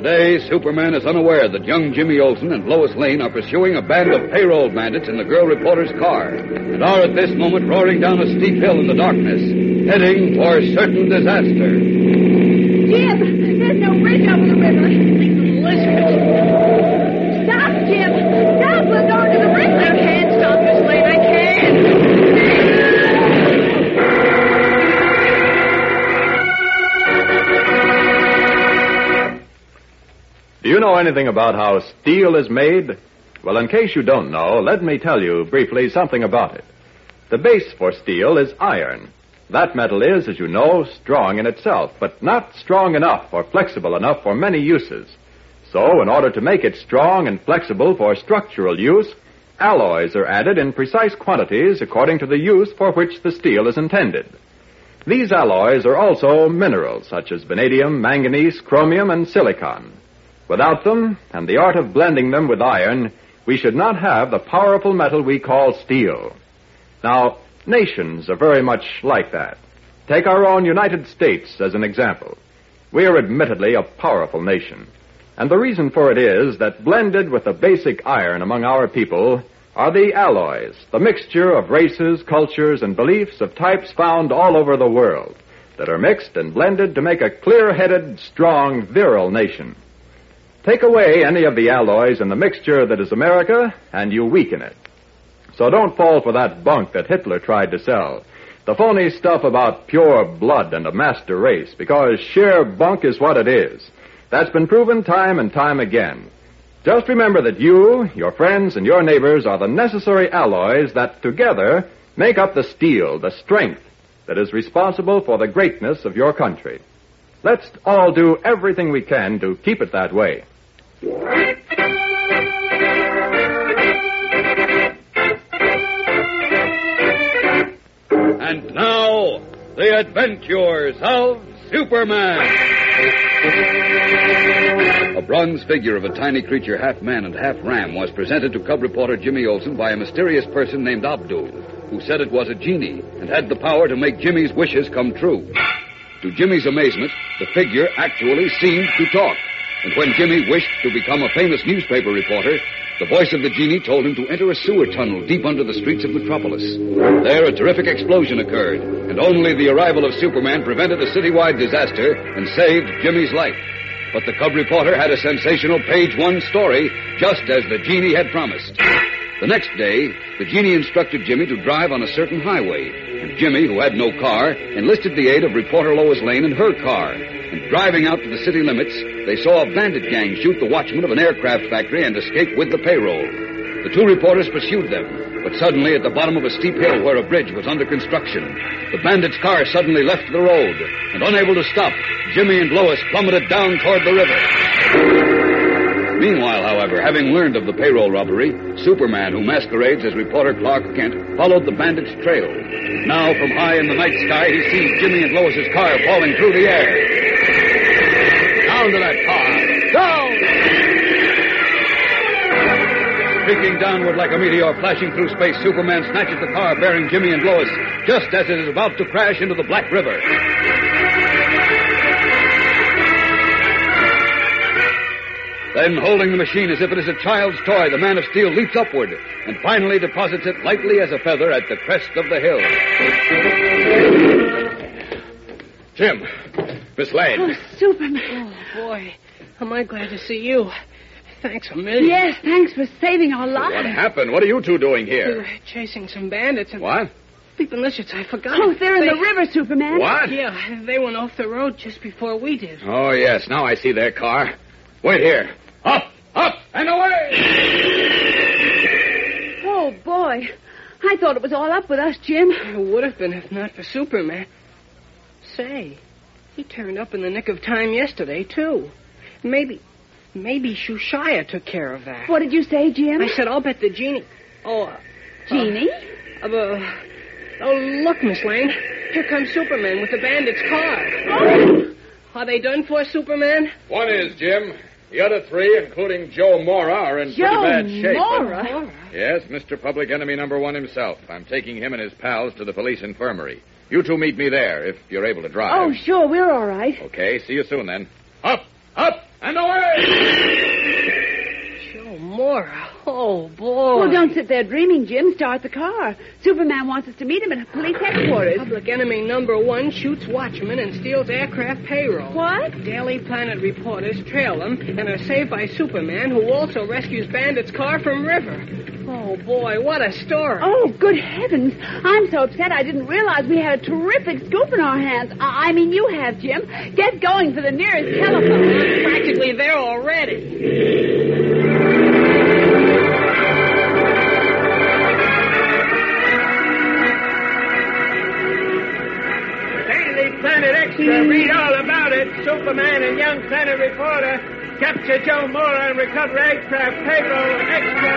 Today, Superman is unaware that young Jimmy Olsen and Lois Lane are pursuing a band of payroll bandits in the girl reporter's car, and are at this moment roaring down a steep hill in the darkness, heading for certain disaster. Jim, there's no bridge over the river. Stop, Jim. Stop. We're going to the bridge. I can't stop this lane. I can't. Do you know anything about how steel is made? Well, in case you don't know, let me tell you briefly something about it. The base for steel is iron. That metal is, as you know, strong in itself, but not strong enough or flexible enough for many uses. So, in order to make it strong and flexible for structural use, alloys are added in precise quantities according to the use for which the steel is intended. These alloys are also minerals such as vanadium, manganese, chromium, and silicon. Without them, and the art of blending them with iron, we should not have the powerful metal we call steel. Now, nations are very much like that. Take our own United States as an example. We are admittedly a powerful nation. And the reason for it is that blended with the basic iron among our people are the alloys, the mixture of races, cultures, and beliefs of types found all over the world that are mixed and blended to make a clear-headed, strong, virile nation. Take away any of the alloys in the mixture that is America, and you weaken it. So don't fall for that bunk that Hitler tried to sell. The phony stuff about pure blood and a master race, because sheer bunk is what it is. That's been proven time and time again. Just remember that you, your friends, and your neighbors are the necessary alloys that together make up the steel, the strength that is responsible for the greatness of your country. Let's all do everything we can to keep it that way. And now, the adventures of Superman. A bronze figure of a tiny creature, half man and half ram, was presented to cub reporter Jimmy Olsen by a mysterious person named Abdul, who said it was a genie and had the power to make Jimmy's wishes come true. To Jimmy's amazement, the figure actually seemed to talk. And when Jimmy wished to become a famous newspaper reporter, the voice of the genie told him to enter a sewer tunnel deep under the streets of Metropolis. There, a terrific explosion occurred, and only the arrival of Superman prevented a citywide disaster and saved Jimmy's life. But the cub reporter had a sensational page one story, just as the genie had promised. The next day, the genie instructed Jimmy to drive on a certain highway, Jimmy, who had no car, enlisted the aid of reporter Lois Lane in her car. And driving out to the city limits, they saw a bandit gang shoot the watchman of an aircraft factory and escape with the payroll. The two reporters pursued them, but suddenly at the bottom of a steep hill where a bridge was under construction, the bandit's car suddenly left the road, and unable to stop, Jimmy and Lois plummeted down toward the river. Meanwhile, however, having learned of the payroll robbery, Superman, who masquerades as reporter Clark Kent, followed the bandit's trail. Now, from high in the night sky, he sees Jimmy and Lois's car falling through the air. Down to that car! Down! Streaking downward like a meteor flashing through space, Superman snatches the car bearing Jimmy and Lois just as it is about to crash into the Black River. Then, holding the machine as if it is a child's toy, the Man of Steel leaps upward and finally deposits it lightly as a feather at the crest of the hill. Jim, Miss Lane. Oh, Superman. Oh, boy. Am I glad to see you. thanks a million. Yes, thanks for saving our lives. What happened? What are you two doing We here? were chasing some bandits and What? sleeping lizards. I forgot. Oh, they're in They- the river, Superman. What? Yeah, they went off the road just before we did. Oh, yes. Now I see their car. Wait here. Up, up, and away! Oh, boy. I thought it was all up with us, Jim. It would have been if not for Superman. Say, he turned up in the nick of time yesterday, too. Maybe, maybe Shushaya took care of that. What did you say, Jim? I said, I'll bet the genie. Oh, uh, Jeannie? uh, uh, oh, look, Miss Lane. Here comes Superman with the bandit's car. Oh, Are they done for, Superman? One is, Jim. The other three, including Joe Mora, are in Joe pretty bad shape. Mora? Yes, Mr. Public Enemy number one himself. I'm taking him and his pals to the police infirmary. You two meet me there if you're able to drive. Oh, sure, we're all right. Okay, see you soon then. Up, up, and away! Joe Mora. Oh, boy. Well, don't sit there dreaming, Jim. Start the car. Superman wants us to meet him at police headquarters. Public enemy number one shoots watchmen and steals aircraft payroll. What? Daily Planet reporters trail them and are saved by Superman, who also rescues Bandit's car from river. Oh, boy, what a story. Oh, good heavens. I'm so upset I didn't realize we had a terrific scoop in our hands. I, I mean, you have, Jim. Get going for the nearest telephone. I'm practically there already. Planet Extra, mm. read all about it. Superman and Young Planet reporter capture Joe Mora and recover aircraft payroll extra.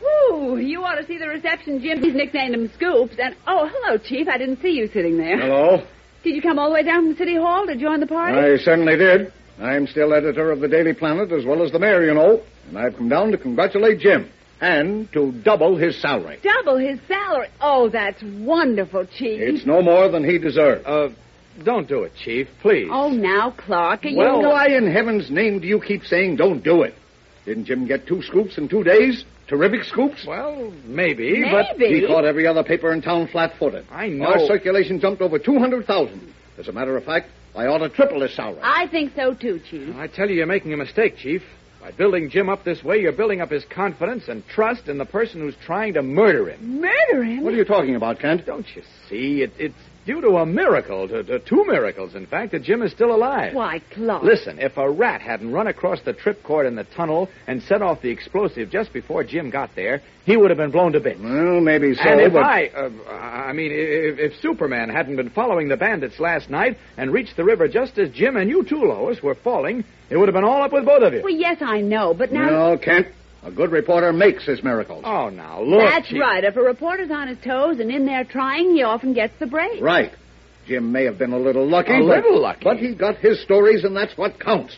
Whew, you ought to see the reception Jim. He's nicknamed him Scoops. And, oh, hello, Chief. I didn't see you sitting there. Hello. Did you come all the way down from City Hall to join the party? I certainly did. I'm still editor of the Daily Planet as well as the mayor, you know. And I've come down to congratulate Jim and to double his salary. Double his salary. Oh, that's wonderful, Chief. It's no more than he deserves. Uh, don't do it, Chief, please. Oh, now, Clark, are you... well, why in heaven's name do you keep saying don't do it? Didn't Jim get two scoops in two days? Terrific scoops? Well, maybe, but Maybe. He caught every other paper in town flat-footed. I know. Our circulation jumped over 200,000. As a matter of fact, I ought to triple his salary. I think so, too, Chief. I tell you, you're making a mistake, Chief. By building Jim up this way, you're building up his confidence and trust in the person who's trying to murder him. Murder him? What are you talking about, Kent? Don't you see? It, it's due to a miracle, to, to two miracles, in fact, that Jim is still alive. Why, Clark. Listen, if a rat hadn't run across the tripcord in the tunnel and set off the explosive just before Jim got there, he would have been blown to bits. Well, maybe so, and if but... I, uh, I mean, if, if Superman hadn't been following the bandits last night and reached the river just as Jim and you two, Lois, were falling, it would have been all up with both of you. Well, yes, I know, but now... No, Kent. A good reporter makes his miracles. Oh, now look. That's Chief. right. If a reporter's on his toes and in there trying, he often gets the break. Right. Jim may have been a little lucky. A but- little lucky. But he got his stories, and that's what counts.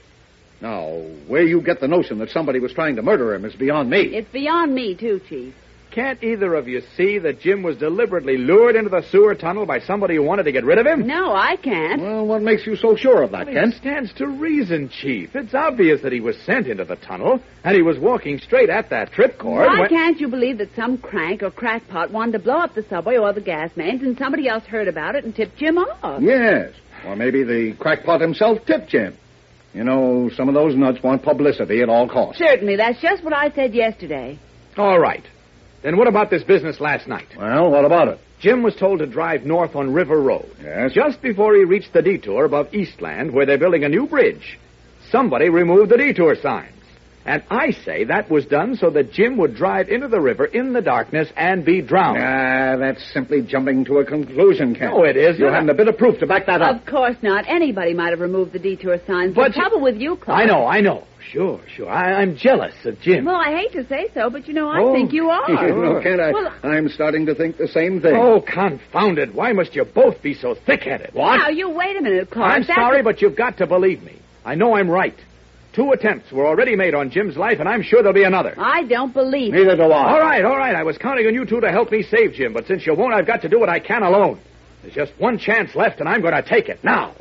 Now, where you get the notion that somebody was trying to murder him is beyond me. It's beyond me, too, Chief. Can't either of you see that Jim was deliberately lured into the sewer tunnel by somebody who wanted to get rid of him? No, I can't. Well, what makes you so sure of that, Well, Kent? It stands to reason, Chief. It's obvious that he was sent into the tunnel, and he was walking straight at that tripcord. Why when- can't you believe that some crank or crackpot wanted to blow up the subway or the gas mains and somebody else heard about it and tipped Jim off? Yes. Or maybe the crackpot himself tipped Jim. You know, some of those nuts want publicity at all costs. Certainly, that's just what I said yesterday. All right. Then what about this business last night? Well, what about it? Jim was told to drive north on River Road. Yes. Just before he reached the detour above Eastland, where they're building a new bridge, somebody removed the detour signs. And I say that was done so that Jim would drive into the river in the darkness and be drowned. Ah, that's simply jumping to a conclusion, Kent. No, it isn't. You haven't a bit of proof to back that up. Of course not. Anybody might have removed the detour signs. But the trouble with you, Clark. I know, I know. Sure, sure. I, I'm jealous of Jim. Well, I hate to say so, but you know, I Oh. think you are. you know, Kent, I, Well- I'm starting to think the same thing. Oh, confound it. Why must you both be so thick-headed? Now, you wait a minute, Clark. I'm That's sorry, a- but you've got to believe me. I know I'm right. Two attempts were already made on Jim's life, and I'm sure there'll be another. I don't believe it. Neither do I. All right, all right. I was counting on you two to help me save Jim, but since you won't, I've got to do what I can alone. There's just one chance left, and I'm going to take it now.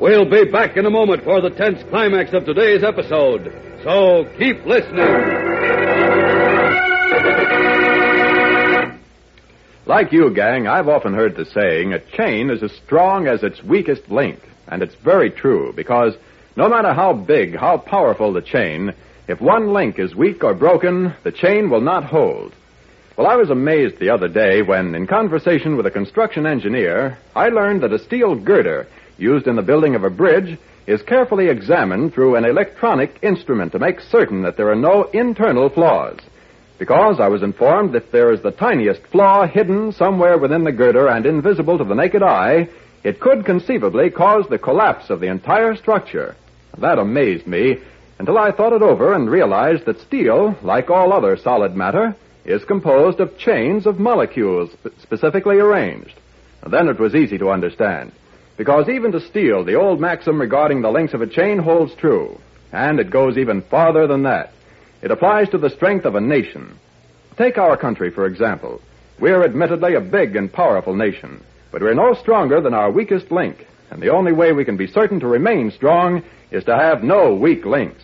We'll be back in a moment for the tense climax of today's episode. So keep listening. Like you, gang, I've often heard the saying, a chain is as strong as its weakest link. And it's very true, because no matter how big, how powerful the chain, if one link is weak or broken, the chain will not hold. Well, I was amazed the other day when, in conversation with a construction engineer, I learned that a steel girder used in the building of a bridge is carefully examined through an electronic instrument to make certain that there are no internal flaws. Because I was informed that there is the tiniest flaw hidden somewhere within the girder and invisible to the naked eye, it could conceivably cause the collapse of the entire structure. That amazed me until I thought it over and realized that steel, like all other solid matter, is composed of chains of molecules specifically arranged. Then it was easy to understand. Because even to steel, the old maxim regarding the links of a chain holds true. And it goes even farther than that. It applies to the strength of a nation. Take our country, for example. We're admittedly a big and powerful nation, but we're no stronger than our weakest link. And the only way we can be certain to remain strong is to have no weak links.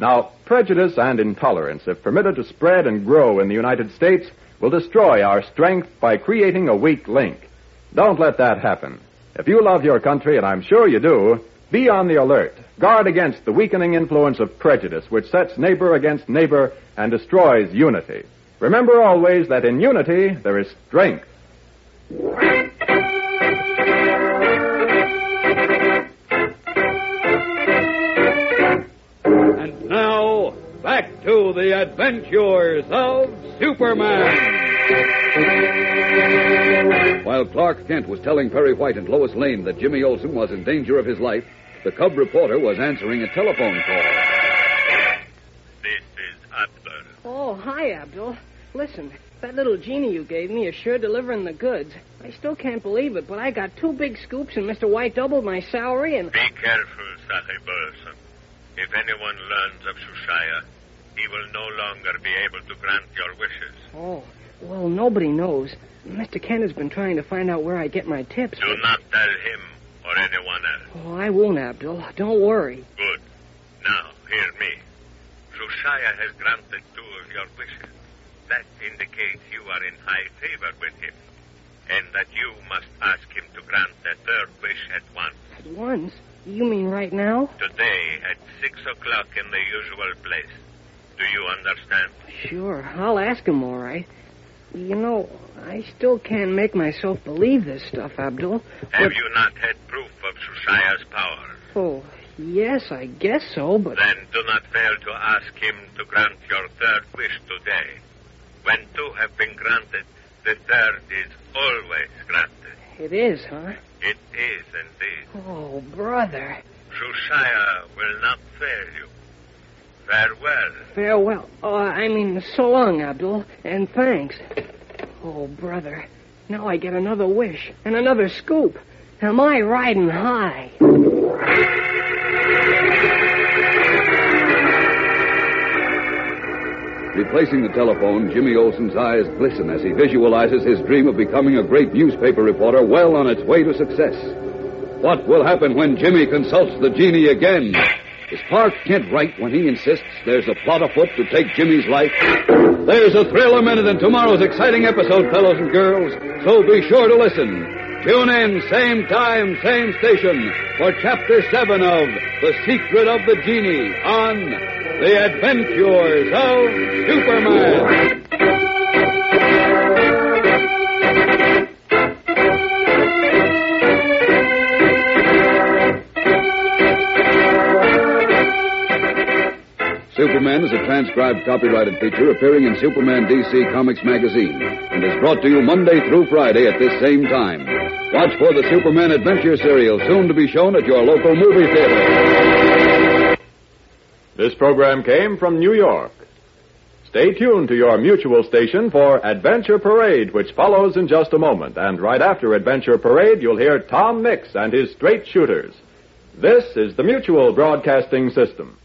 Now, prejudice and intolerance, if permitted to spread and grow in the United States, will destroy our strength by creating a weak link. Don't let that happen. If you love your country, and I'm sure you do, be on the alert. Guard against the weakening influence of prejudice, which sets neighbor against neighbor and destroys unity. Remember always that in unity there is strength. And now, back to the adventures of Superman. While Clark Kent was telling Perry White and Lois Lane that Jimmy Olsen was in danger of his life, the cub reporter was answering a telephone call. This is Abdul. Oh, hi, Abdul. Listen, that little genie you gave me is sure delivering the goods. I still can't believe it, but I got two big scoops and Mr. White doubled my salary and... Be careful, Sahib Olsen. If anyone learns of Shushaya, he will no longer be able to grant your wishes. Oh, well, nobody knows. Mr. Kent has been trying to find out where I get my tips. Do not tell him or anyone else. Oh, I won't, Abdul. Don't worry. Good. Now, hear me. Shushaya has granted two of your wishes. That indicates you are in high favor with him, and that you must ask him to grant the third wish at once. At once? You mean right now? Today at six o'clock in the usual place. Do you understand? Sure. I'll ask him, all right. You know, I still can't make myself believe this stuff, Abdul. Have But- you not had proof of Shushaya's power? Oh, yes, I guess so, but... Then do not fail to ask him to grant your third wish today. When two have been granted, the third is always granted. It is, huh? It is indeed. Oh, brother. Shushaya will not fail you. Farewell. Farewell. Oh, I mean, so long, Abdul, and thanks. Oh, brother. Now I get another wish and another scoop. Am I riding high? Replacing the telephone, Jimmy Olsen's eyes glisten as he visualizes his dream of becoming a great newspaper reporter well on its way to success. What will happen when Jimmy consults the genie again? Is Clark Kent right when he insists there's a plot afoot to take Jimmy's life? There's a thrill a minute in tomorrow's exciting episode, fellows and girls, so be sure to listen. Tune in, same time, same station, for Chapter 7 of The Secret of the Genie on The Adventures of Superman. Superman is a transcribed copyrighted feature appearing in Superman DC Comics magazine and is brought to you Monday through Friday at this same time. Watch for the Superman Adventure serial soon to be shown at your local movie theater. This program came from New York. Stay tuned to your mutual station for Adventure Parade, which follows in just a moment. And right after Adventure Parade, you'll hear Tom Mix and his straight shooters. This is the Mutual Broadcasting System.